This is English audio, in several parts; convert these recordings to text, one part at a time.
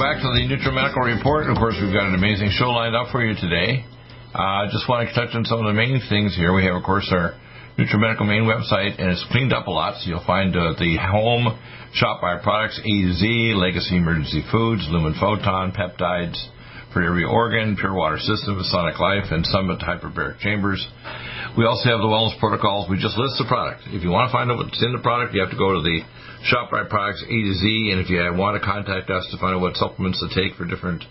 Back to the NutriMedical Report. Of course, we've got an amazing show lined up for you today. I uh, just want to touch on some of the main things here. We have, of course, our NutriMedical main website, and it's cleaned up a lot, so you'll find uh, the home shop by products A to Z, Legacy Emergency Foods, Lumen Photon, Peptides for every organ, Pure Water System, Sonic Life, and Summit Hyperbaric Chambers. We also have the wellness protocols. We just list the product. If you want to find out what's in the product, you have to go to the ShopRite Products A to Z. And if you want to contact us to find out what supplements to take for different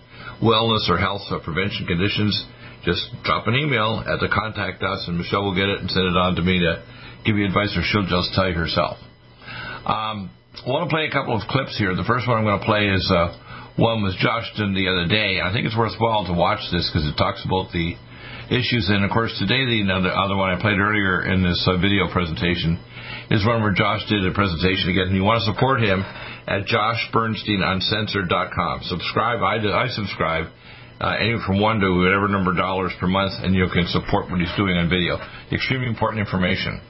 wellness or health or prevention conditions, just drop an email at the contact us, and Michelle will get it and send it on to me to give you advice, or she'll just tell you herself. Um, I want to play a couple of clips here. The first one I'm going to play is uh, one was Josh done the other day. I think it's worthwhile to watch this because it talks about the issues. And of course, today the other, other one I played earlier in this uh, video presentation is one where Josh did a presentation again. And you want to support him at joshbernsteinuncensored.com. Subscribe. I, I subscribe. Uh, anywhere from one to whatever number of dollars per month, and you can support what he's doing on video. Extremely important information.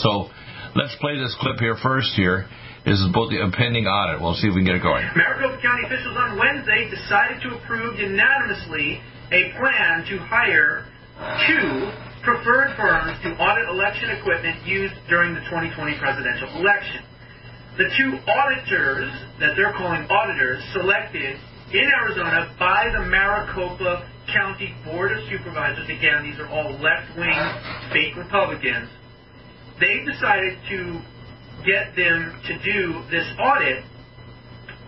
So let's play this clip here first. Here is about the impending audit. We'll see if we can get it going. Maricopa County officials on Wednesday decided to approve unanimously a plan to hire two preferred firms to audit election equipment used during the 2020 presidential election. The two auditors that they're calling auditors selected in Arizona by the Maricopa County Board of Supervisors, again, these are all left-wing fake Republicans, they decided to get them to do this audit,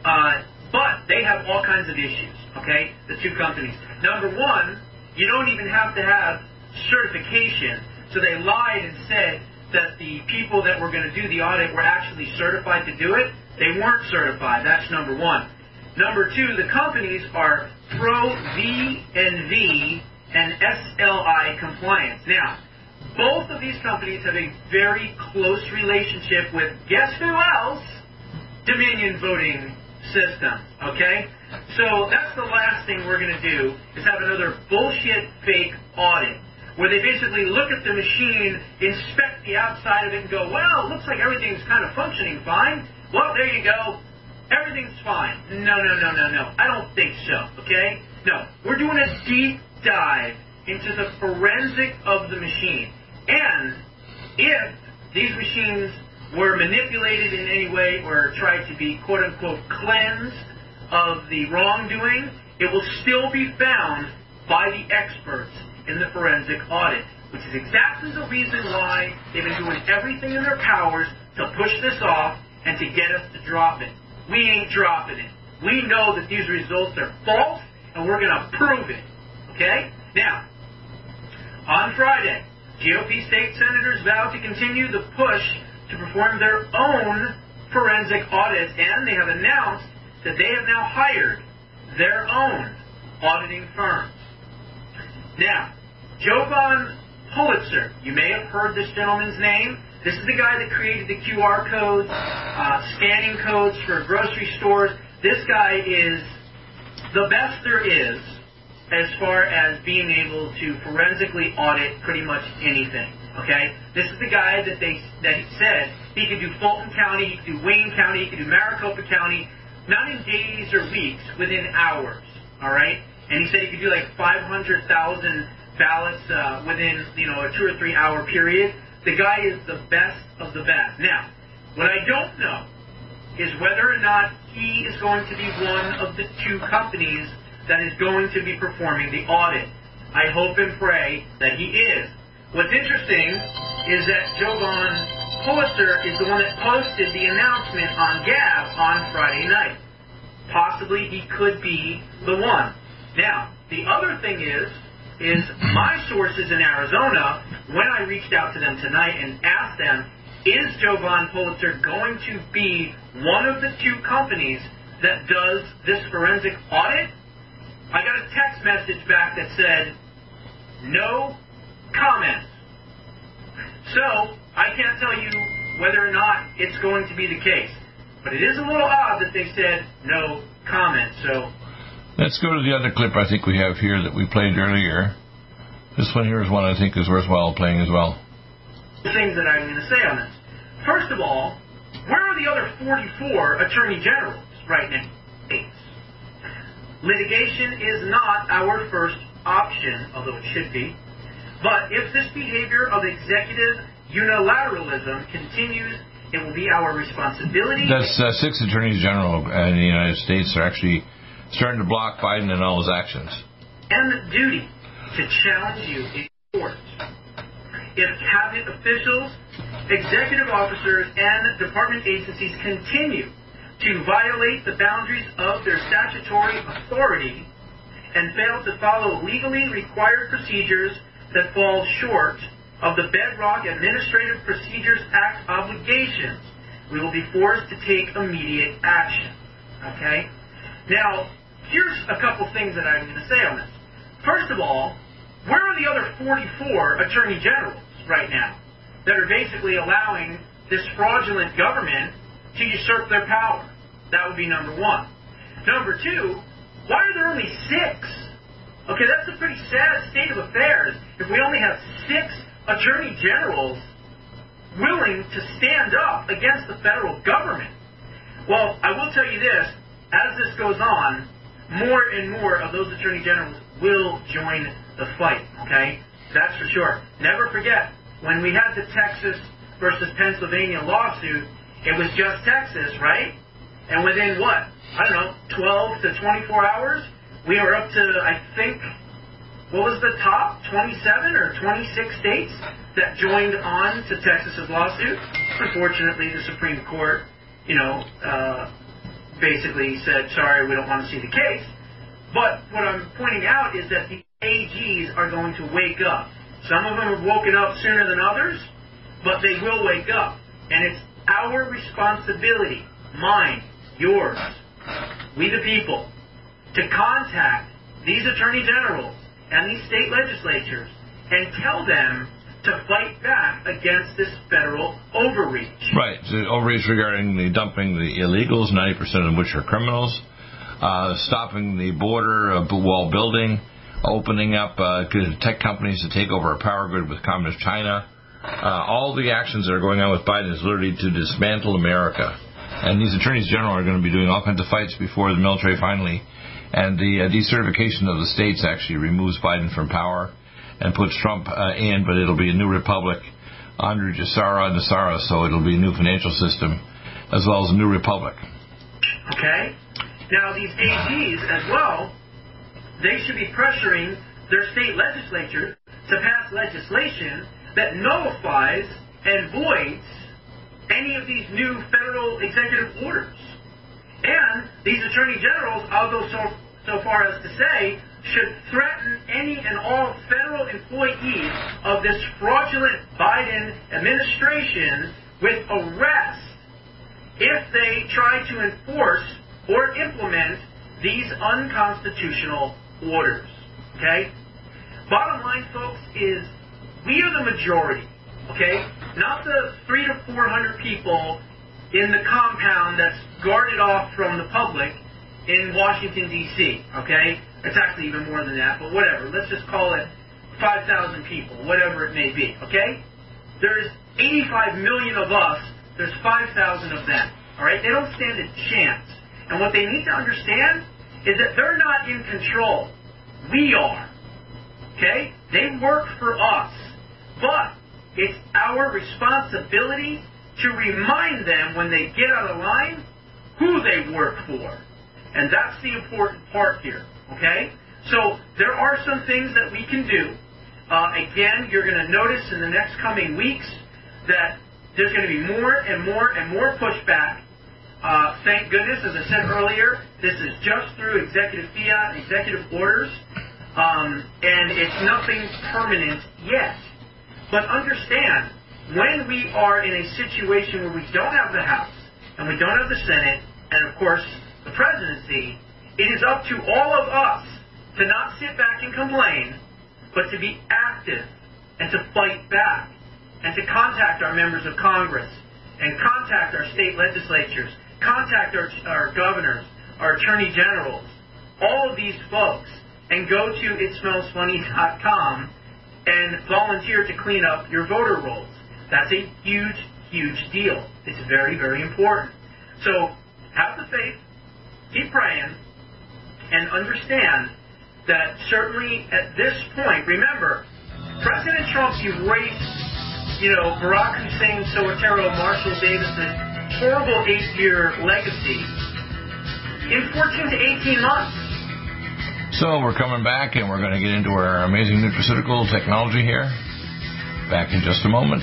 uh, but they have all kinds of issues, okay, the two companies. Number one, you don't even have to have certification. So they lied and said that the people that were going to do the audit were actually certified to do it. They weren't certified. That's number one. Number two, the companies are Pro V&V and SLI compliance. Now, both of these companies have a very close relationship with guess who else? Dominion voting system. Okay? So that's the last thing we're going to do is have another bullshit fake audit where they basically look at the machine, inspect the outside of it, and go, well, looks like everything's kind of functioning fine. Well, there you go. Everything's fine. No, no, no, no, no. I don't think so, okay? No. We're doing a deep dive into the forensic of the machine. And if these machines were manipulated in any way or tried to be quote unquote cleansed of the wrongdoing, it will still be found by the experts in the forensic audit, which is exactly the reason why they've been doing everything in their powers to push this off and to get us to drop it. We ain't dropping it. We know that these results are false, and we're going to prove it. Okay? Now, on Friday, GOP state senators vow to continue the push to perform their own forensic audits, and they have announced that they have now hired their own auditing firms. Now, Jovan Pulitzer, you may have heard this gentleman's name. This is the guy that created the QR codes, uh, scanning codes for grocery stores. This guy is the best there is as far as being able to forensically audit pretty much anything. Okay, this is the guy that they that he said he could do Fulton County, he could do Wayne County, he could do Maricopa County, not in days or weeks, within hours. All right, and he said he could do like 500,000 ballots uh, within you know a two or three hour period. The guy is the best of the best. Now, what I don't know is whether or not he is going to be one of the two companies that is going to be performing the audit. I hope and pray that he is. What's interesting is that Jovan Pulitzer is the one that posted the announcement on Gab on Friday night. Possibly he could be the one. Now, the other thing is is my sources in Arizona, when I reached out to them tonight and asked them is Jovan Pulitzer going to be one of the two companies that does this forensic audit? I got a text message back that said, no comment. So, I can't tell you whether or not it's going to be the case. But it is a little odd that they said no comment. So, let's go to the other clip I think we have here that we played earlier. This one here is one I think is worthwhile playing as well. The things that I'm going to say on this. First of all, where are the other 44 attorney generals right now? Litigation is not our first option, although it should be. But if this behavior of executive unilateralism continues, it will be our responsibility. That's uh, six attorneys general in the United States are actually starting to block Biden and all his actions. And duty to challenge you in court. If cabinet officials, executive officers, and department agencies continue to violate the boundaries of their statutory authority and fail to follow legally required procedures that fall short of the bedrock Administrative Procedures Act obligations, we will be forced to take immediate action. Okay? Now, here's a couple things that I'm going to say on this. First of all, where are the other 44 attorney generals right now that are basically allowing this fraudulent government to usurp their power. That would be number one. Number two, why are there only six? Okay, that's a pretty sad state of affairs if we only have six attorney generals willing to stand up against the federal government. Well, I will tell you this as this goes on, more and more of those attorney generals will join the fight, okay? That's for sure. Never forget, when we had the Texas versus Pennsylvania lawsuit, it was just Texas, right? And within what? I don't know, 12 to 24 hours, we were up to, I think, what was the top 27 or 26 states that joined on to Texas's lawsuit? Unfortunately, the Supreme Court, you know, uh, basically said, sorry, we don't want to see the case. But what I'm pointing out is that the AGs are going to wake up. Some of them have woken up sooner than others, but they will wake up. And it's our responsibility, mine, yours, we the people, to contact these attorney generals and these state legislatures and tell them to fight back against this federal overreach. Right, the overreach regarding the dumping the illegals, 90% of which are criminals, uh, stopping the border uh, wall building, opening up uh, tech companies to take over a power grid with communist China. Uh, all the actions that are going on with Biden is literally to dismantle America. And these attorneys general are going to be doing all kinds of fights before the military finally. And the uh, decertification of the states actually removes Biden from power and puts Trump uh, in, but it'll be a new republic under GESARA and NESARA, so it'll be a new financial system as well as a new republic. Okay? Now, these AGs as well they should be pressuring their state legislatures to pass legislation that nullifies and voids any of these new federal executive orders. And these attorney generals, I'll go so, so far as to say, should threaten any and all federal employees of this fraudulent Biden administration with arrest if they try to enforce or implement these unconstitutional orders. Okay? Bottom line, folks, is we are the majority. Okay? Not the three to four hundred people in the compound that's guarded off from the public in Washington, D.C. Okay? It's actually even more than that, but whatever. Let's just call it 5,000 people, whatever it may be. Okay? There's 85 million of us, there's 5,000 of them. All right? They don't stand a chance. And what they need to understand is that they're not in control. We are. Okay? They work for us. But it's our responsibility to remind them when they get out of line who they work for. And that's the important part here. Okay? So there are some things that we can do. Uh, again, you're going to notice in the next coming weeks that there's going to be more and more and more pushback uh, thank goodness, as I said earlier, this is just through executive fiat executive orders, um, and it's nothing permanent yet. But understand, when we are in a situation where we don't have the House and we don't have the Senate and, of course, the presidency, it is up to all of us to not sit back and complain, but to be active and to fight back and to contact our members of Congress and contact our state legislatures, contact our, our governors, our attorney generals, all of these folks, and go to itsmellsfunny.com and volunteer to clean up your voter rolls. That's a huge, huge deal. It's very, very important. So have the faith, keep praying, and understand that certainly at this point, remember, President Trump erased, you know, Barack Hussein Soetoro Marshall Davis's horrible eight-year legacy in 14 to 18 months. So we're coming back and we're going to get into our amazing nutraceutical technology here. Back in just a moment.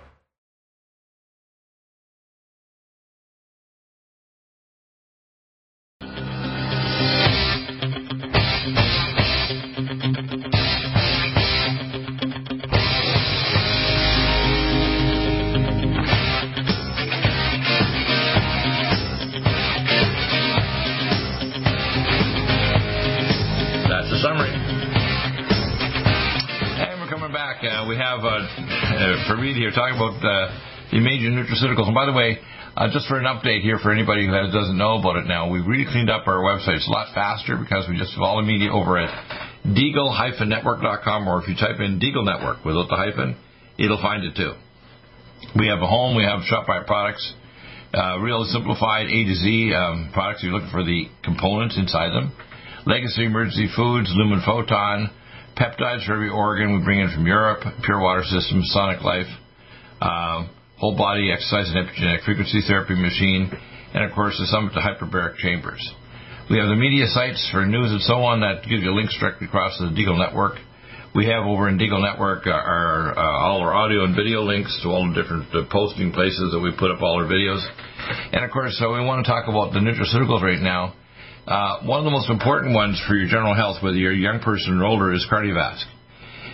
here talking about uh, the major nutraceuticals. And by the way, uh, just for an update here for anybody who doesn't know about it now, we've really cleaned up our website. It's a lot faster because we just have all the media over at deagle-network.com or if you type in Deagle Network without the hyphen, it'll find it too. We have a home, we have shop by products, uh, real simplified A to Z um, products. You're looking for the components inside them. Legacy Emergency Foods, Lumen Photon, peptides for every organ we bring in from Europe, Pure Water Systems, Sonic Life, uh, whole body exercise and epigenetic frequency therapy machine, and of course the Summit to Hyperbaric Chambers. We have the media sites for news and so on that gives you links directly across the Deagle Network. We have over in Deagle Network uh, our, uh, all our audio and video links to all the different uh, posting places that we put up all our videos. And of course, so we want to talk about the nutraceuticals right now. Uh, one of the most important ones for your general health, whether you're a young person or older, is cardiovascular.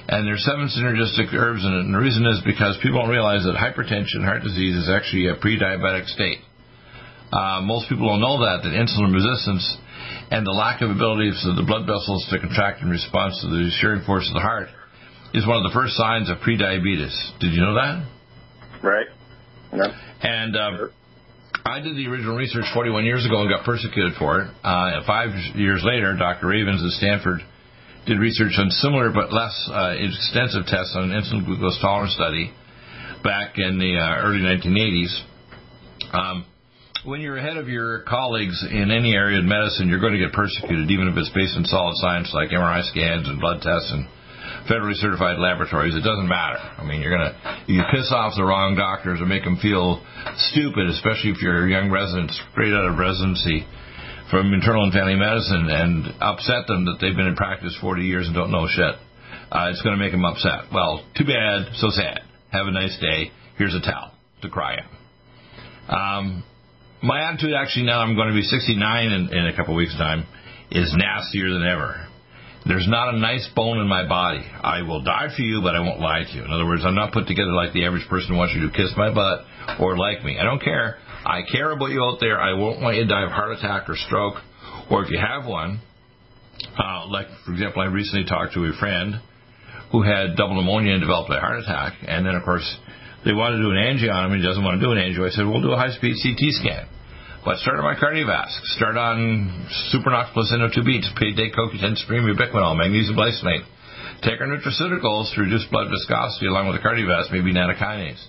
And there's seven synergistic herbs in it, and the reason is because people don't realize that hypertension, heart disease, is actually a pre-diabetic state. Uh, most people don't know that, that insulin resistance and the lack of ability of the blood vessels to contract in response to the shearing force of the heart is one of the first signs of pre-diabetes. Did you know that? Right. Yeah. And um, I did the original research 41 years ago and got persecuted for it. Uh, five years later, Dr. Reavens at Stanford did research on similar but less uh, extensive tests on an insulin glucose tolerance study back in the uh, early 1980s. Um, when you're ahead of your colleagues in any area of medicine, you're going to get persecuted, even if it's based on solid science like MRI scans and blood tests and federally certified laboratories. It doesn't matter. I mean, you're gonna you piss off the wrong doctors or make them feel stupid, especially if you're a young resident straight out of residency from internal and family medicine, and upset them that they've been in practice 40 years and don't know shit. Uh, it's going to make them upset. Well, too bad, so sad. Have a nice day. Here's a towel to cry on. Um, my attitude, actually, now I'm going to be 69 in, in a couple of weeks' time, is nastier than ever. There's not a nice bone in my body. I will die for you, but I won't lie to you. In other words, I'm not put together like the average person wants you to kiss my butt or like me. I don't care. I care about you out there. I won't want you to die of heart attack or stroke. Or if you have one, uh, like, for example, I recently talked to a friend who had double pneumonia and developed a heart attack. And then, of course, they wanted to do an angio on him and he doesn't want to do an angio. I said, we'll do a high speed CT scan. But start on my cardiovasc. Start on Supernox Plus Inno2 Beats, Day CoQ10 Supreme Ubiquinol, Magnesium Glycinate. Take our nutraceuticals to reduce blood viscosity along with the cardiovasc, maybe nattokinase.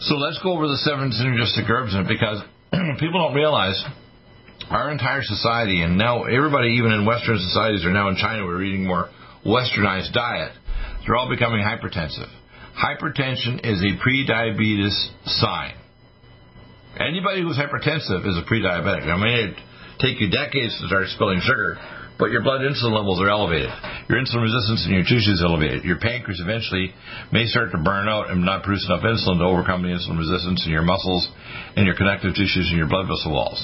So let's go over the seven synergistic herbs because people don't realize our entire society, and now everybody, even in Western societies, are now in China, we're eating more westernized diet. They're all becoming hypertensive. Hypertension is a pre-diabetes sign. Anybody who's hypertensive is a pre-diabetic. I mean, it take you decades to start spilling sugar, but your blood insulin levels are elevated. Your insulin resistance in your tissues is elevated. Your pancreas eventually may start to burn out and not produce enough insulin to overcome the insulin resistance in your muscles and your connective tissues and your blood vessel walls.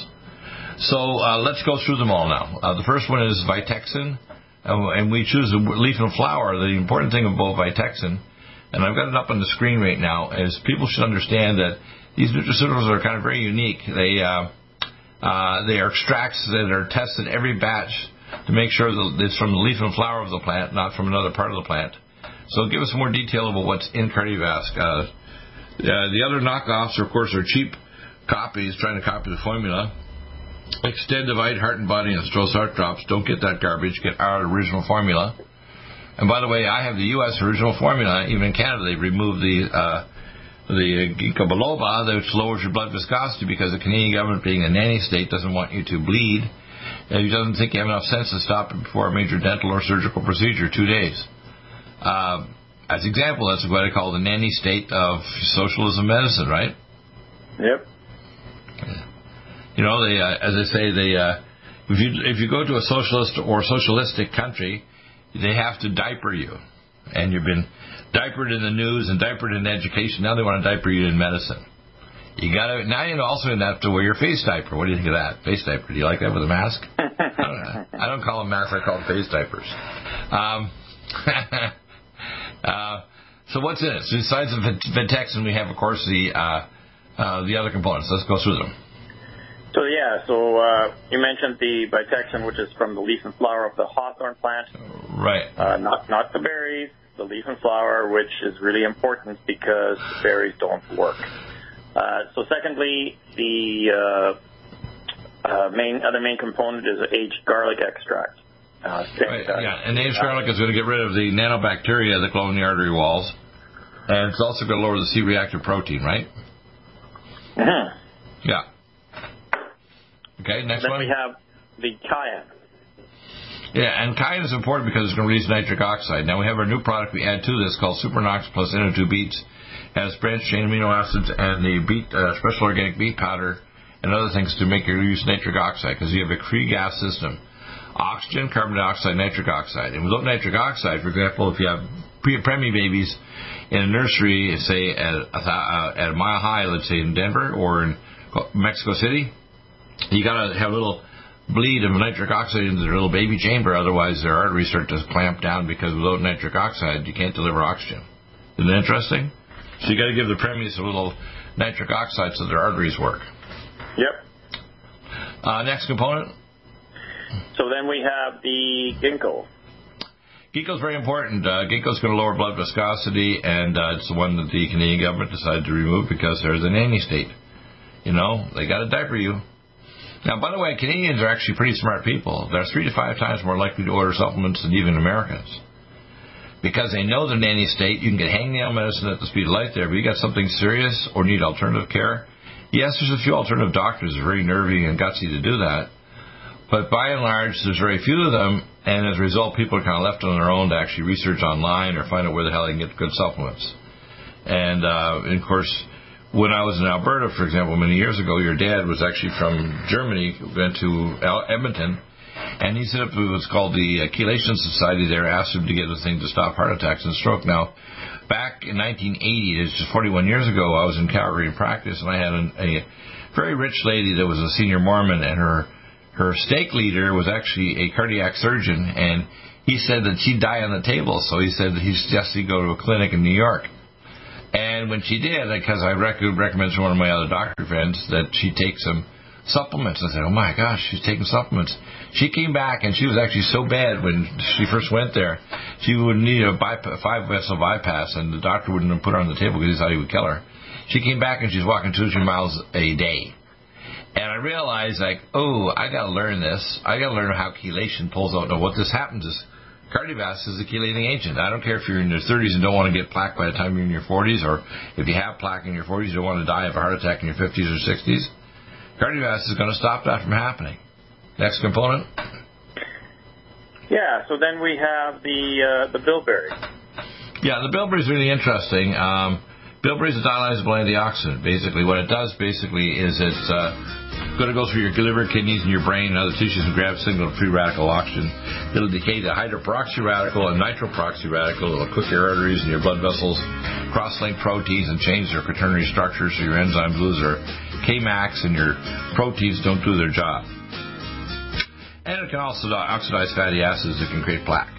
So uh, let's go through them all now. Uh, the first one is Vitexin, and we choose the leaf and flower. The important thing about Vitexin, and I've got it up on the screen right now, is people should understand that these nutraceuticals are kind of very unique. They uh, uh, they are extracts that are tested every batch to make sure that it's from the leaf and flower of the plant, not from another part of the plant. So give us more detail about what's in Cardiovasc. Uh, the other knockoffs, of course, are cheap copies trying to copy the formula. Extendivite, Heart and Body, and Stroh's Heart Drops. Don't get that garbage. Get our original formula. And by the way, I have the U.S. original formula. Even in Canada, they removed the uh, the ginkgo biloba, which lowers your blood viscosity because the Canadian government, being a nanny state, doesn't want you to bleed. He doesn't think you have enough sense to stop it before a major dental or surgical procedure, two days. Uh, as example, that's what I call the nanny state of socialism medicine, right? Yep. You know, they, uh, as I say, they, uh, if you if you go to a socialist or socialistic country, they have to diaper you, and you've been diapered in the news and diapered in education. Now they want to diaper you in medicine. You got to now you also have to wear your face diaper. What do you think of that? Face diaper. Do you like that with a mask? I, don't I don't call them masks. I call them face diapers. Um, uh, so what's in it? So besides the Vitexin, we have of course the uh, uh, the other components. Let's go through them. So yeah, so uh, you mentioned the Vitexin, which is from the leaf and flower of the hawthorn plant. Right. Uh, not not the berries, the leaf and flower, which is really important because the berries don't work. Uh, so secondly, the uh, uh, main other main component is aged garlic extract. Uh, right, yeah, and aged garlic is going to get rid of the nanobacteria that glow in the artery walls, and it's also going to lower the C-reactive protein, right? Mm-hmm. Yeah. Okay, next then one. we have the cayenne. Yeah, and cayenne is important because it's going to release nitric oxide. Now we have our new product we add to this called Supernox Plus Inno2 Beats. Has branched chain amino acids and the beet uh, special organic beet powder and other things to make you use nitric oxide because you have a Cree gas system. Oxygen, carbon dioxide, nitric oxide. And without nitric oxide, for example, if you have pre preemie babies in a nursery, say at a, uh, at a mile high, let's say in Denver or in Mexico City, you got to have a little bleed of nitric oxide into their little baby chamber, otherwise their arteries start to clamp down because without nitric oxide, you can't deliver oxygen. Isn't that interesting? So you got to give the premies a little nitric oxide so their arteries work. Yep. Uh, next component. So then we have the ginkgo. Ginkgo is very important. Uh, Ginkgo is going to lower blood viscosity, and uh, it's the one that the Canadian government decided to remove because there's a nanny state. You know, they got to diaper you. Now, by the way, Canadians are actually pretty smart people. They're three to five times more likely to order supplements than even Americans because they know the nanny state. You can get hangnail medicine at the speed of light there, but you got something serious or need alternative care. Yes, there's a few alternative doctors very nervy and gutsy to do that, but by and large, there's very few of them, and as a result, people are kind of left on their own to actually research online or find out where the hell they can get good supplements. And, uh, and of course, when I was in Alberta, for example, many years ago, your dad was actually from Germany, went to Edmonton, and he set up what's called the Chelation Society there, asked him to get the thing to stop heart attacks and stroke. Now, back in 1980, it's just 41 years ago, I was in Calgary in practice, and I had a, a very rich lady that was a senior Mormon, and her her stake leader was actually a cardiac surgeon, and he said that she'd die on the table, so he said that he suggested go to a clinic in New York. And when she did, because I rec- recommended to one of my other doctor friends that she take some supplements. I said, oh my gosh, she's taking supplements. She came back and she was actually so bad when she first went there. She would need a five vessel bypass, and the doctor wouldn't have put her on the table because he thought he would kill her. She came back and she's walking two or three miles a day. And I realized, like, oh, I got to learn this. I got to learn how chelation pulls out. Now, what this happens is cardiovascular is a chelating agent. I don't care if you're in your 30s and don't want to get plaque by the time you're in your 40s, or if you have plaque in your 40s, you don't want to die of a heart attack in your 50s or 60s cardiovascular is going to stop that from happening. Next component. Yeah. So then we have the uh, the bilberry. Yeah, the bilberry is really interesting. Um, bilberry is a dialyzable antioxidant. Basically, what it does basically is it's uh, going to go through your liver, kidneys, and your brain and other tissues and grab signal free radical oxygen. It'll decay the hydroperoxy radical and nitroperoxy radical. It'll cook your arteries and your blood vessels, cross-link proteins, and change their quaternary structures so your enzymes lose their Kmax and your proteins don't do their job. And it can also oxidize fatty acids that can create plaque.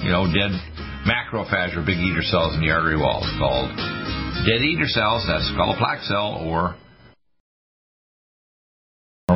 You know, dead macrophage or big eater cells in the artery walls called dead eater cells. That's called a plaque cell or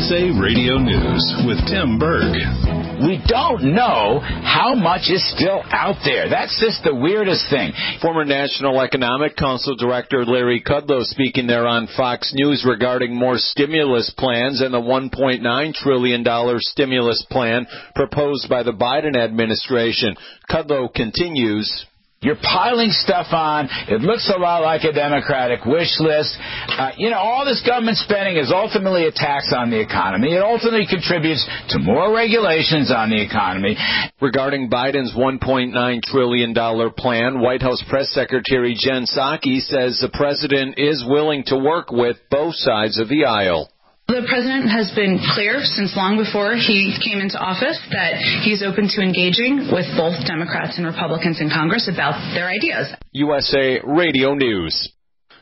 USA Radio News with Tim Berg. We don't know how much is still out there. That's just the weirdest thing. Former National Economic Council Director Larry Kudlow speaking there on Fox News regarding more stimulus plans and the $1.9 trillion stimulus plan proposed by the Biden administration. Kudlow continues. You're piling stuff on. It looks a lot like a Democratic wish list. Uh, you know, all this government spending is ultimately a tax on the economy. It ultimately contributes to more regulations on the economy. Regarding Biden's $1.9 trillion plan, White House Press Secretary Jen Psaki says the president is willing to work with both sides of the aisle. The president has been clear since long before he came into office that he's open to engaging with both Democrats and Republicans in Congress about their ideas. USA Radio News.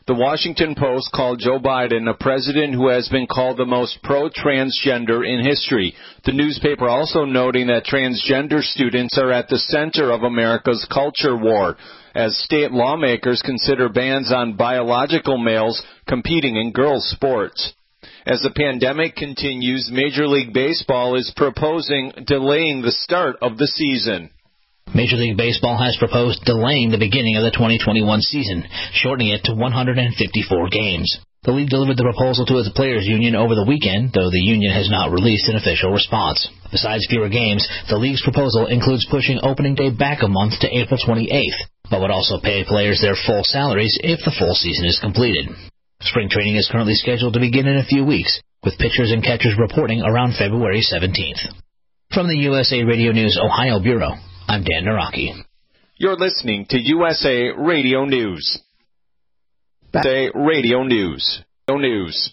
The Washington Post called Joe Biden a president who has been called the most pro transgender in history. The newspaper also noting that transgender students are at the center of America's culture war as state lawmakers consider bans on biological males competing in girls' sports. As the pandemic continues, Major League Baseball is proposing delaying the start of the season. Major League Baseball has proposed delaying the beginning of the 2021 season, shortening it to 154 games. The league delivered the proposal to its players' union over the weekend, though the union has not released an official response. Besides fewer games, the league's proposal includes pushing opening day back a month to April 28th, but would also pay players their full salaries if the full season is completed. Spring training is currently scheduled to begin in a few weeks, with pitchers and catchers reporting around February 17th. From the USA Radio News Ohio Bureau, I'm Dan Naraki. You're listening to USA Radio News. USA Radio News. News.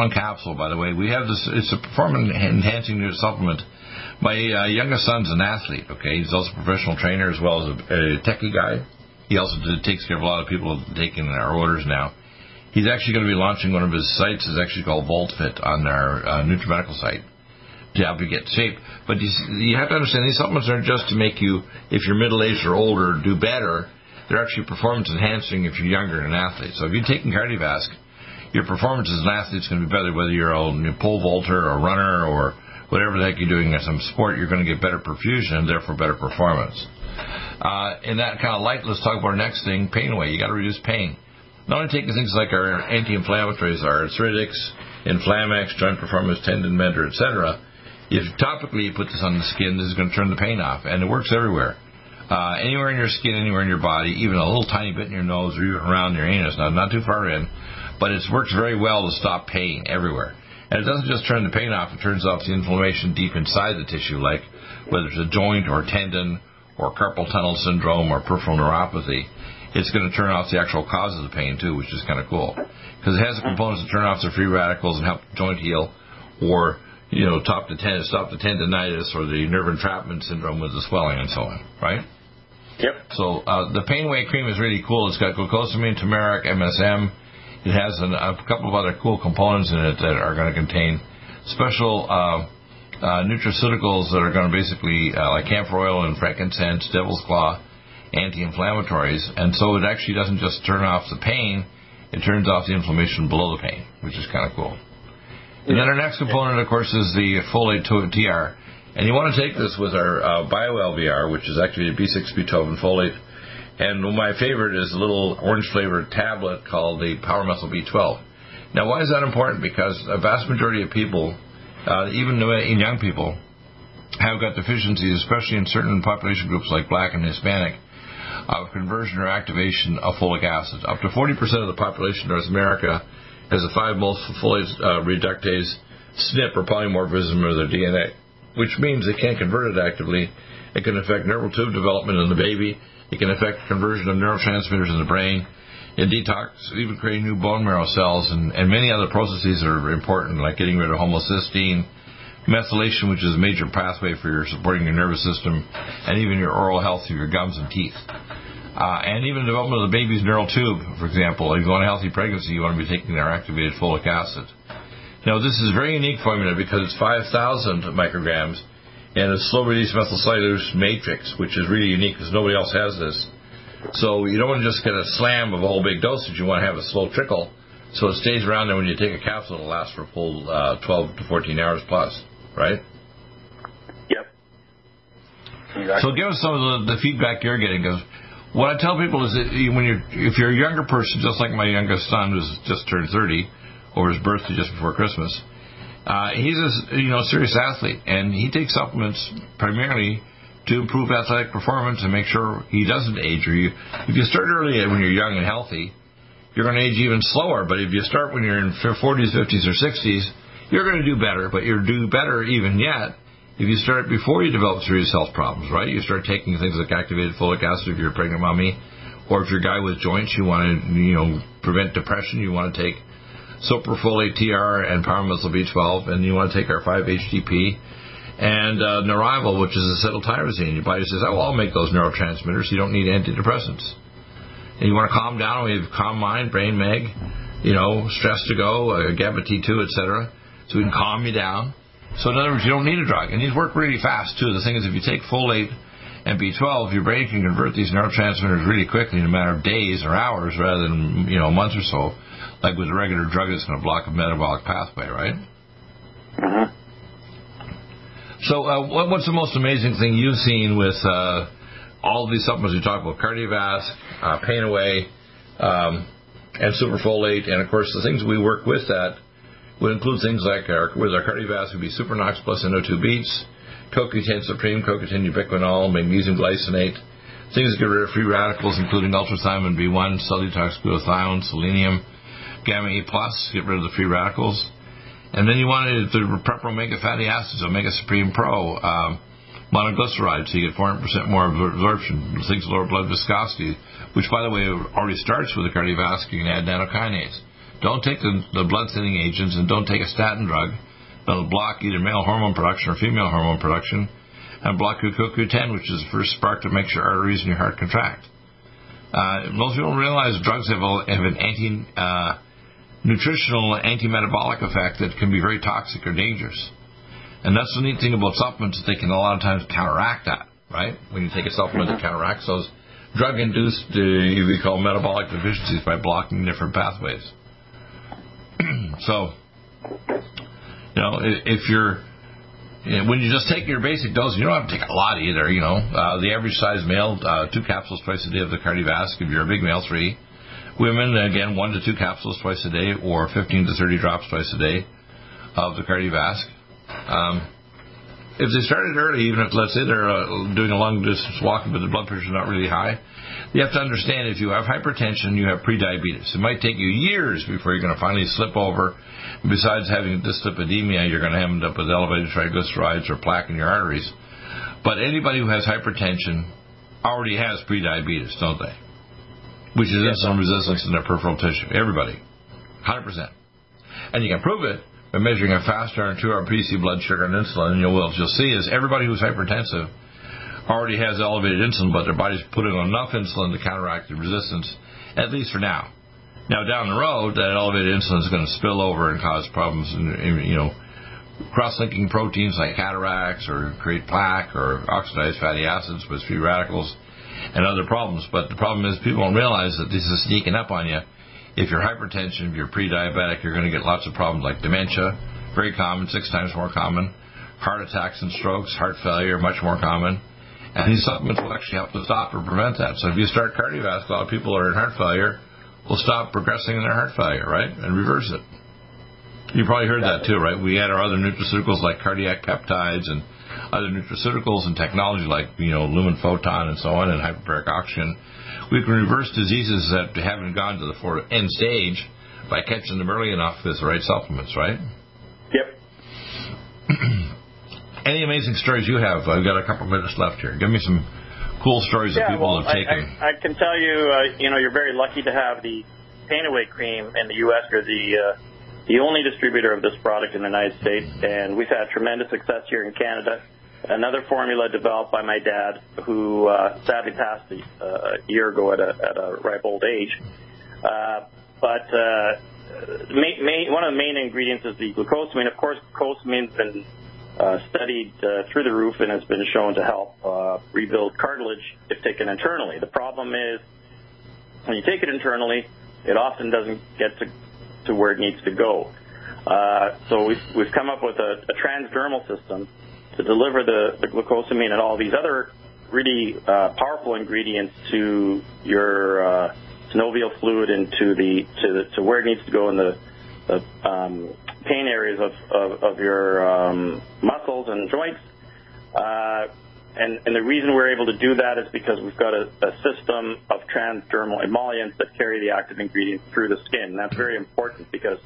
one capsule, by the way. We have this. It's a performance enhancing new supplement. My uh, youngest son's an athlete. Okay, he's also a professional trainer as well as a, a techie guy. He also takes care of a lot of people taking our orders now. He's actually going to be launching one of his sites. is actually called VoltFit on our uh, NutriMedical site to help you get shape. But you, you have to understand these supplements aren't just to make you, if you're middle aged or older, do better. They're actually performance enhancing if you're younger and an athlete. So if you're taking Cardiovasc, your performance as an athlete is going to be better, whether you're a pole vaulter or a runner or whatever the heck you're doing in some sport, you're going to get better perfusion and therefore better performance. Uh, in that kind of light, let's talk about our next thing, pain away. You got to reduce pain. Not only taking things like our anti-inflammatories, our Arthritis, Inflamex, Joint Performance, Tendon Mender, etc. If topically you put this on the skin, this is going to turn the pain off, and it works everywhere. Uh, anywhere in your skin, anywhere in your body, even a little tiny bit in your nose or even around your anus, not, not too far in, but it works very well to stop pain everywhere. And it doesn't just turn the pain off, it turns off the inflammation deep inside the tissue, like whether it's a joint or tendon or carpal tunnel syndrome or peripheral neuropathy. It's going to turn off the actual cause of the pain too, which is kind of cool. Because it has the components to turn off the free radicals and help the joint heal or, you know, stop the, ten- stop the tendonitis or the nerve entrapment syndrome with the swelling and so on, right? Yep. So uh, the pain away cream is really cool. It's got glucosamine, turmeric, MSM, it has an, a couple of other cool components in it that are going to contain special uh, uh, nutraceuticals that are going to basically, uh, like camphor oil and frankincense, devil's claw, anti-inflammatories. And so it actually doesn't just turn off the pain, it turns off the inflammation below the pain, which is kind of cool. And then our next component, of course, is the folate TR. And you want to take this with our uh, BioLVR, which is actually a B6, B12, folate and my favorite is a little orange flavored tablet called the Power Methyl B12. Now, why is that important? Because a vast majority of people, uh, even in young people, have got deficiencies, especially in certain population groups like black and Hispanic, of conversion or activation of folic acid. Up to 40% of the population in North America has the five most folate uh, reductase SNP or polymorphism of their DNA, which means they can't convert it actively. It can affect neural tube development in the baby. It can affect conversion of neurotransmitters in the brain. It detox, even creating new bone marrow cells, and, and many other processes are important, like getting rid of homocysteine, methylation, which is a major pathway for your supporting your nervous system, and even your oral health of your gums and teeth. Uh, and even development of the baby's neural tube, for example. If you want a healthy pregnancy, you want to be taking their activated folic acid. Now, this is a very unique formula because it's 5,000 micrograms and a slow release methylcellulose matrix, which is really unique because nobody else has this. So you don't want to just get a slam of a whole big dosage. You want to have a slow trickle so it stays around there when you take a capsule. It'll last for a full uh, 12 to 14 hours plus, right? Yep. Exactly. So give us some of the, the feedback you're getting. Because what I tell people is that when you're if you're a younger person, just like my youngest son who's just turned 30, over his birthday just before Christmas, uh, he's a you know serious athlete and he takes supplements primarily to improve athletic performance and make sure he doesn't age. Or you, if you start early when you're young and healthy, you're going to age even slower. But if you start when you're in 40s, 50s, or 60s, you're going to do better. But you'll do better even yet if you start before you develop serious health problems, right? You start taking things like activated folic acid if you're a pregnant mommy, or if you're a guy with joints, you want to, you know, prevent depression, you want to take Super Folate TR and Power Methyl B12, and you want to take our 5-HTP and uh, which is acetyltyrosine. Your body says, oh, I'll make those neurotransmitters. You don't need antidepressants and you want to calm down, we have Calm Mind, Brain Meg, you know, Stress to Go, uh, GABA T2, etc. So we can calm you down. So in other words, you don't need a drug, and these work really fast too. The thing is, if you take folate and B12, your brain can convert these neurotransmitters really quickly in a matter of days or hours rather than you know months or so, like with a regular drug that's going to block a metabolic pathway, right? Uh-huh. So, uh, what's the most amazing thing you've seen with uh, all of these supplements we talk about, Kardiovasc, uh, Pain Away, um, and Superfolate, and of course the things we work with that would include things like our, with our Kardiovasc would be Supernox Plus Inno2 Beats, CoQ10 Supreme, CoQ10 ubiquinol, magnesium glycinate, things that get rid of free radicals including ultrathymine B1, cellulose glutathione, selenium, gamma E plus, get rid of the free radicals. And then you wanted to prep omega fatty acids, Omega Supreme Pro, um, monoglyceride, so you get 400% more absorption. Things lower blood viscosity, which, by the way, already starts with the cardiovascular. You can add nattokinase. Don't take the, the blood thinning agents and don't take a statin drug. That'll block either male hormone production or female hormone production and block your CoQ10, which is the first spark that makes your arteries and your heart contract. Uh, most people don't realize drugs have, a, have an anti uh, nutritional anti metabolic effect that can be very toxic or dangerous. And that's the neat thing about supplements, they can a lot of times counteract that, right? When you take a supplement that counteracts those drug induced, uh, we call metabolic deficiencies by blocking different pathways. so, you know, if you're, you know, when you just take your basic dose, you don't have to take a lot either, you know. Uh, the average size male, uh, two capsules twice a day of the cardiovascular. If you're a big male, three. Women, again, one to two capsules twice a day or 15 to 30 drops twice a day of the Kardiovasc. Um, if they started early, even if let's say they're uh, doing a long distance walking, but the blood pressure is not really high, you have to understand if you have hypertension, you have prediabetes. It might take you years before you're going to finally slip over. Besides having dyslipidemia, you're going to end up with elevated triglycerides or plaque in your arteries. But anybody who has hypertension already has prediabetes, don't they? Which is insulin resistance in their peripheral tissue. Everybody, hundred percent. And you can prove it by measuring a fasting and two-hour PC blood sugar and insulin, and you'll, what you'll see is everybody who's hypertensive already has elevated insulin, but their body's putting on enough insulin to counteract the resistance, at least for now. Now, down the road, that elevated insulin is going to spill over and cause problems, in, you know, cross-linking proteins like cataracts or create plaque or oxidized fatty acids with free radicals and other problems. But the problem is people don't realize that this is sneaking up on you if you're hypertension, if you're pre-diabetic, you're going to get lots of problems like dementia, very common, six times more common. Heart attacks and strokes, heart failure, much more common. And these supplements will actually help to stop or prevent that. So if you start cardiovascular, people are in heart failure will stop progressing in their heart failure, right? And reverse it. You probably heard that too, right? We had our other nutraceuticals like cardiac peptides and other nutraceuticals and technology like, you know, lumen photon and so on and hyperbaric oxygen, we can reverse diseases that haven't gone to the end stage by catching them early enough with the right supplements, right? Yep. Any amazing stories you have? I've got a couple minutes left here. Give me some cool stories yeah, that people well, have taken. I, I, I, can tell you, uh, you know, you're very lucky to have the Pain Away cream in the U.S. We're the uh, the only distributor of this product in the United States, and we've had tremendous success here in Canada. Another formula developed by my dad, who uh, sadly passed a, a year ago at a, at a ripe old age. Uh, but uh, one of the main ingredients is the glucosamine. Of course, glucosamine's been uh, studied uh, through the roof and has been shown to help uh, rebuild cartilage if taken internally. The problem is when you take it internally, it often doesn't get to, to where it needs to go. Uh, so we've, we've come up with a, a transdermal system to deliver the, the glucosamine and all these other really uh, powerful ingredients to your uh, synovial fluid and to the to the, to where it needs to go in the, the um, pain areas of, of, of your um, muscles and joints. Uh, and, and the reason we're able to do that is because we've got a, a system of transdermal emollients that carry the active ingredients through the skin. That's very important because,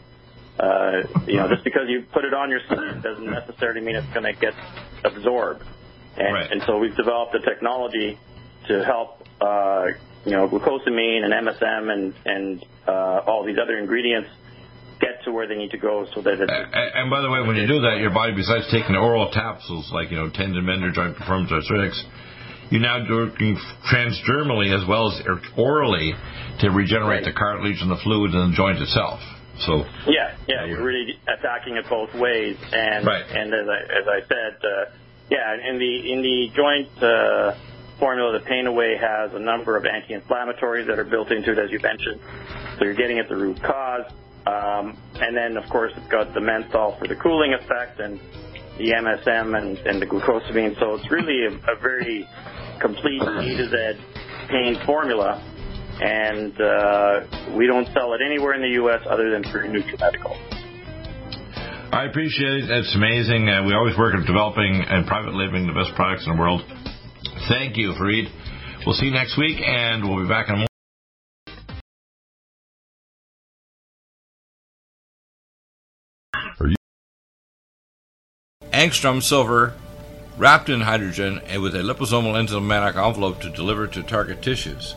uh, you know, just because you put it on your skin doesn't necessarily mean it's going to get absorbed. And, right. and so we've developed a technology to help, uh, you know, glucosamine and MSM and, and uh, all these other ingredients get to where they need to go so that it's... And, and by the way, when you do that, your body, besides taking oral capsules like, you know, tendon mender, joint performance arthritis, you're now working transdermally as well as orally to regenerate Right. the cartilage and the fluid in the joint itself. So, Yeah, yeah, you're really attacking it both ways, and Right. and as I as I said, uh, yeah, in the in the joint uh, formula, the Pain Away has a number of anti-inflammatories that are built into it, as you mentioned. So you're getting at the root cause, um, and then of course it's got the menthol for the cooling effect, and the MSM and, and the glucosamine. So it's really a, a very complete A to Z pain formula. And uh, we don't sell it anywhere in the U.S. other than through NutriMedical. I appreciate it. It's amazing. Uh, we always work at developing and private labeling the best products in the world. Thank you, Fareed. We'll see you next week, and we'll be back in a moment. Angstrom silver wrapped in hydrogen and with a liposomal enzymatic envelope to deliver to target tissues.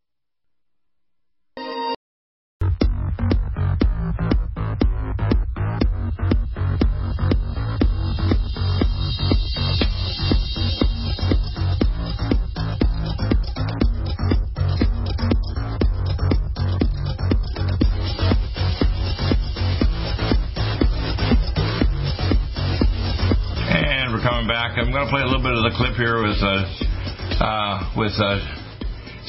clip here with uh, uh, with uh,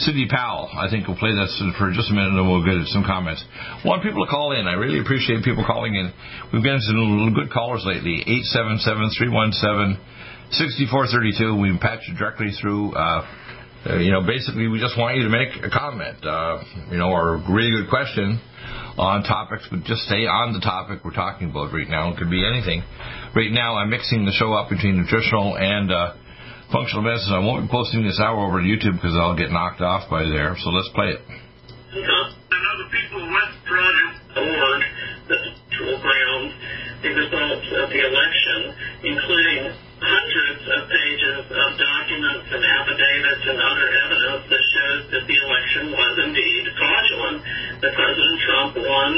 Sidney Powell. I think we'll play this for just a minute and then we'll get some comments. Want people to call in. I really appreciate people calling in. We've gotten some good callers lately. 877-317-6432. We patch you directly through. Uh, uh, you know, basically, we just want you to make a comment, uh, you know, or a really good question on topics, but just stay on the topic we're talking about right now. It could be anything. Right now, I'm mixing the show up between nutritional and uh, functional medicine. I won't be posting this hour over to YouTube because I'll get knocked off by there. So let's play it. And other people West Project Award the ground the results of the election, including hundreds of pages of documents and affidavits and other evidence that shows that the election was indeed fraudulent. That President Trump won,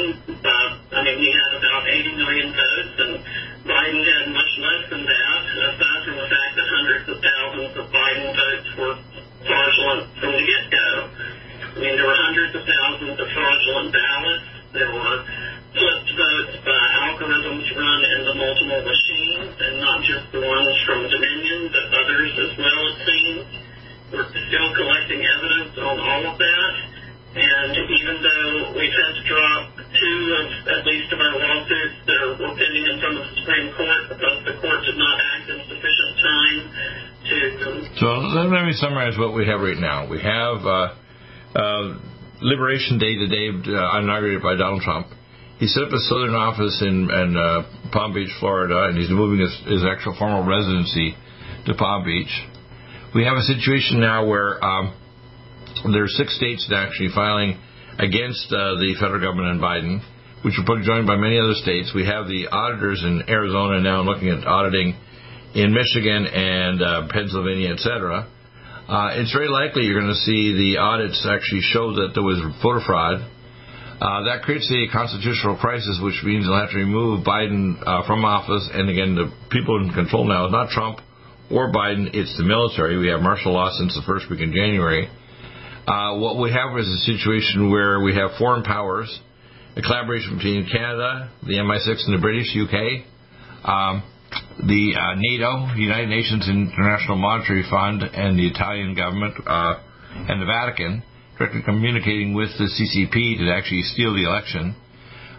summarize what we have right now. We have uh, uh, Liberation Day today, uh, inaugurated by Donald Trump. He set up a southern office in, in uh, Palm Beach, Florida, and he's moving his, his actual formal residency to Palm Beach. We have a situation now where um, there are six states that are actually filing against uh, the federal government and Biden, which are joined by many other states. We have the auditors in Arizona now looking at auditing in Michigan and uh, Pennsylvania, etc. Uh, it's very likely you're going to see the audits actually show that there was voter fraud uh, that creates a constitutional crisis, which means they'll have to remove Biden uh, from office. And again, the people in control now is not Trump or Biden, it's the military. We have martial law since the first week in January. Uh, what we have is a situation where we have foreign powers, a collaboration between Canada, the MI6, and the British, UK, um, the uh, NATO, United Nations International Monetary Fund, and the Italian government, uh, and the Vatican directly communicating with the CCP to actually steal the election.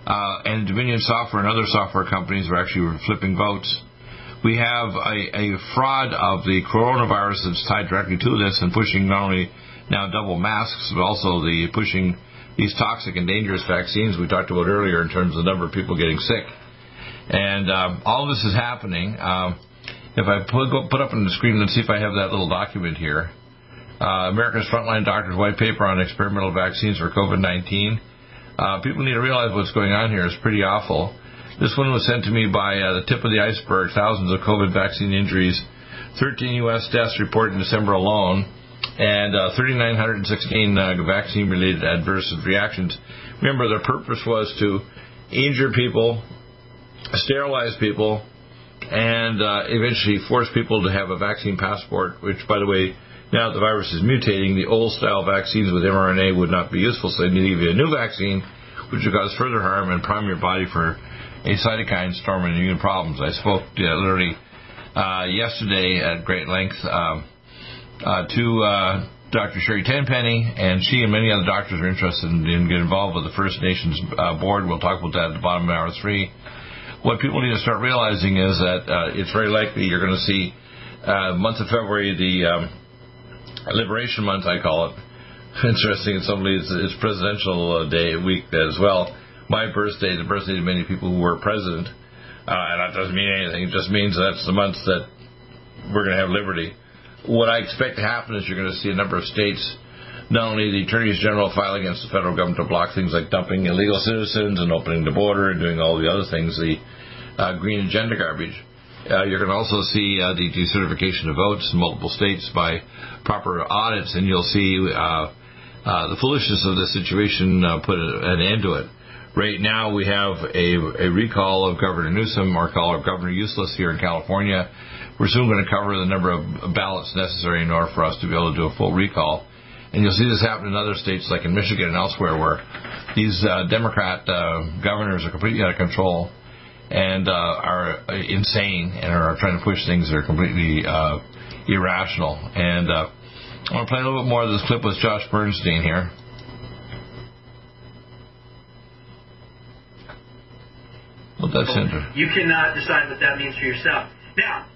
Uh, and Dominion Software and other software companies are actually flipping votes. We have a, a fraud of the coronavirus that's tied directly to this and pushing not only now double masks, but also the pushing these toxic and dangerous vaccines we talked about earlier in terms of the number of people getting sick. And um, all this is happening. Um, if I put, put up on the screen, let's see if I have that little document here. Uh, America's Frontline Doctors White Paper on Experimental Vaccines for COVID-19. Uh, people need to realize what's going on here is pretty awful. This one was sent to me by uh, the tip of the iceberg, thousands of COVID vaccine injuries, 13 U.S. deaths reported in December alone, and uh, 3,916 uh, vaccine-related adverse reactions. Remember, their purpose was to injure people, sterilize people, and uh, eventually force people to have a vaccine passport, which, by the way, now the virus is mutating, the old style vaccines with mRNA would not be useful, so they need to give you a new vaccine, which would cause further harm and prime your body for a cytokine storm and immune problems. I spoke uh, literally uh, yesterday at great length um, uh, to uh, Dr. Sherri Tenpenny, and she and many other doctors are interested in, in getting involved with the First Nations uh, board. We'll talk about that at the bottom of hour three. What people need to start realizing is that uh, it's very likely you're going to see month of February the um, Liberation Month, I call it. Interesting, it's only it's, it's Presidential uh, Day week as well. My birthday, the birthday of many people who were president, uh, and that doesn't mean anything. It just means that's the month that we're going to have liberty. What I expect to happen is you're going to see a number of states, not only the attorneys general file against the federal government to block things like dumping illegal citizens and opening the border and doing all the other things, the uh, green agenda garbage uh, you're going to also see uh, the decertification of votes in multiple states by proper audits, and you'll see uh, uh the foolishness of the situation uh, put an end to it. Right now, we have a, a recall of Governor Newsom, or call of Governor Useless here in California. We're soon going to cover the number of ballots necessary in order for us to be able to do a full recall. And you'll see this happen in other states like in Michigan and elsewhere where these uh, Democrat governors are completely out of control and uh, are insane and are trying to push things that are completely uh, irrational. And uh, I want to play a little bit more of this clip with Josh Bernstein here. Well, that's interesting. You cannot decide what that means for yourself. Now,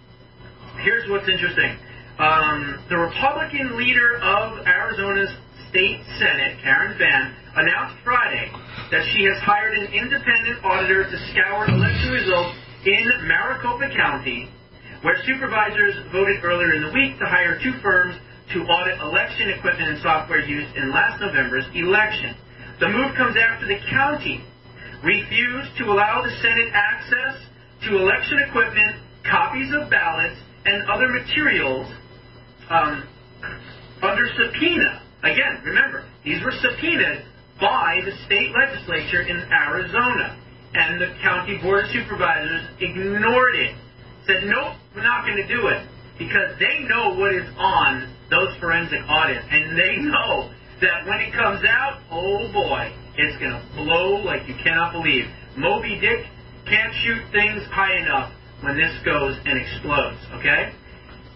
here's what's interesting. Um, the Republican leader of Arizona's state senate, Karen Fann, announced Friday that she has hired an independent auditor to scour election results in Maricopa County, where supervisors voted earlier in the week to hire two firms to audit election equipment and software used in last November's election. The move comes after the county refused to allow the Senate access to election equipment, copies of ballots, and other materials um, under subpoena. Again, remember, these were subpoenaed by the state legislature in Arizona. And the county board of supervisors ignored it. Said, nope, we're not going to do it. Because they know what is on those forensic audits. And they know that when it comes out, oh boy, it's going to blow like you cannot believe. Moby Dick can't shoot things high enough when this goes and explodes, okay?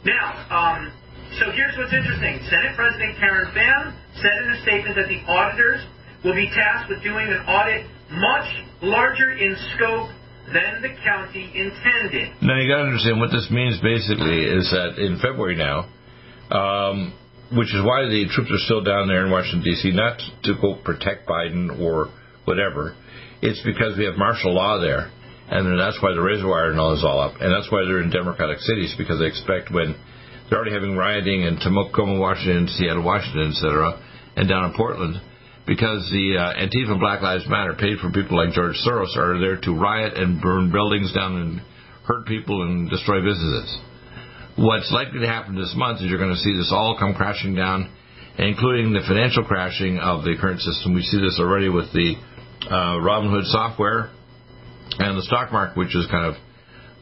Now, um, so here's what's interesting. Senate President Karen Fann said in a statement that the auditors will be tasked with doing an audit much larger in scope than the county intended. Now you got to understand what this means. Basically, is that in February now, um, which is why the troops are still down there in Washington D.C. Not to quote protect Biden or whatever. It's because we have martial law there, and that's why the razor wire and all is all up, and that's why they're in Democratic cities because they expect when already having rioting in Tacoma, Washington, Seattle, Washington, etc., and down in Portland because the uh, Antifa Black Lives Matter, paid for people like George Soros, are there to riot and burn buildings down and hurt people and destroy businesses. What's likely to happen this month is you're going to see this all come crashing down, including the financial crashing of the current system. We see this already with the uh, Robinhood software and the stock market, which is kind of,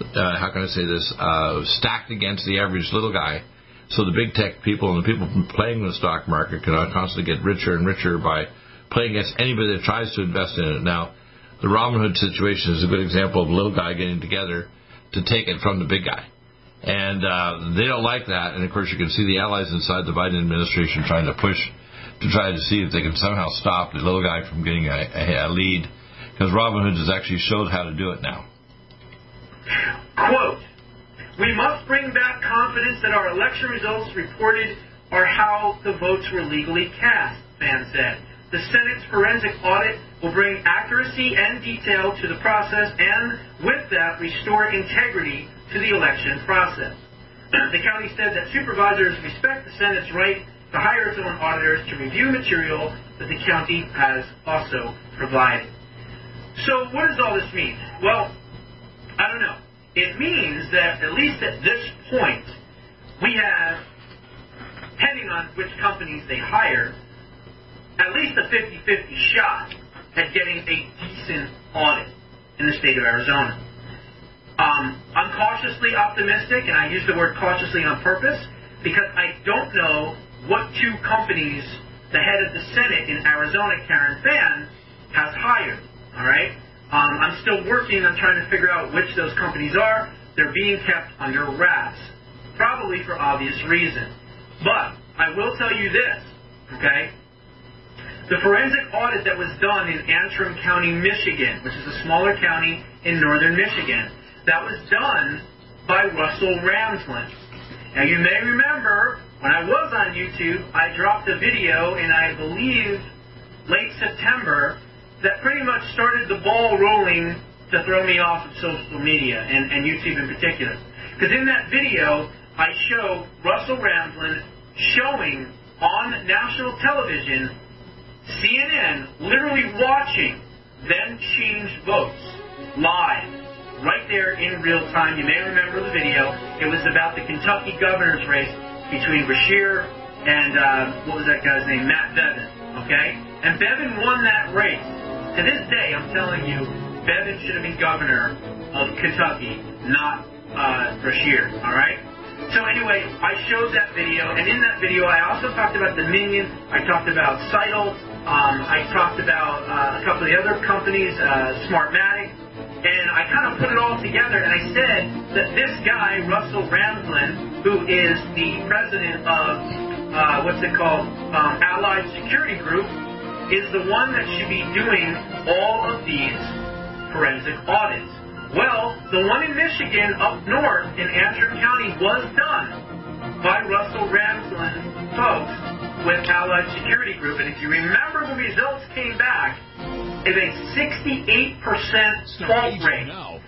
uh, how can I say this, uh, stacked against the average little guy so the big tech people and the people playing the stock market can constantly get richer and richer by playing against anybody that tries to invest in it. Now, the Robinhood situation is a good example of a little guy getting together to take it from the big guy. And uh, they don't like that. And of course, you can see the allies inside the Biden administration trying to push to try to see if they can somehow stop the little guy from getting a, a, a lead. Because Robinhood has actually showed how to do it now. Quote we must bring back confidence that our election results reported are how the votes were legally cast, Fann said. the Senate's forensic audit will bring accuracy and detail to the process and, with that, restore integrity to the election process. the county said that supervisors respect the Senate's right to hire its own auditors to review material that the county has also provided. So, what does all this mean? Well, I don't know. It means that, at least at this point, we have, depending on which companies they hire, at least a 50-50 shot at getting a decent audit in the state of Arizona. Um, I'm cautiously optimistic, and I use the word cautiously on purpose, because I don't know what two companies the head of the Senate in Arizona, Karen Fann, has hired. All right? Um, I'm still working on trying to figure out which those companies are. They're being kept under wraps, probably for obvious reasons. But I will tell you this, okay? The forensic audit that was done in Antrim County, Michigan, which is a smaller county in northern Michigan, that was done by Russell Ramsland. Now you may remember when I was on YouTube, I dropped a video in I believe late September that pretty much started the ball rolling to throw me off of social media and, and YouTube in particular. Because in that video, I show Russell Ramsland showing on national television CNN literally watching them change votes live, right there in real time. You may remember the video. It was about the Kentucky governor's race between Beshear and uh, what was that guy's name? Matt Bevin. Okay, and Bevin won that race. To this day, I'm telling you, Bevin should have been governor of Kentucky, not uh, Beshear. All right. So anyway, I showed that video, and in that video, I also talked about Dominion. I talked about Scytl. Um, I talked about uh, a couple of the other companies, uh, Smartmatic, and I kind of put it all together, and I said that this guy, Russell Ramsland, who is the president of uh, what's it called, um, Allied Security Group, is the one that should be doing all of these forensic audits. Well, the one in Michigan up north in Antrim County was done by Russell Ramsland folks with Allied Security Group. And if you remember, the results came back is a 68% fault rate.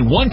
One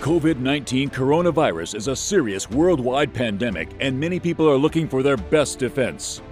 COVID 19 coronavirus is a serious worldwide pandemic, and many people are looking for their best defense.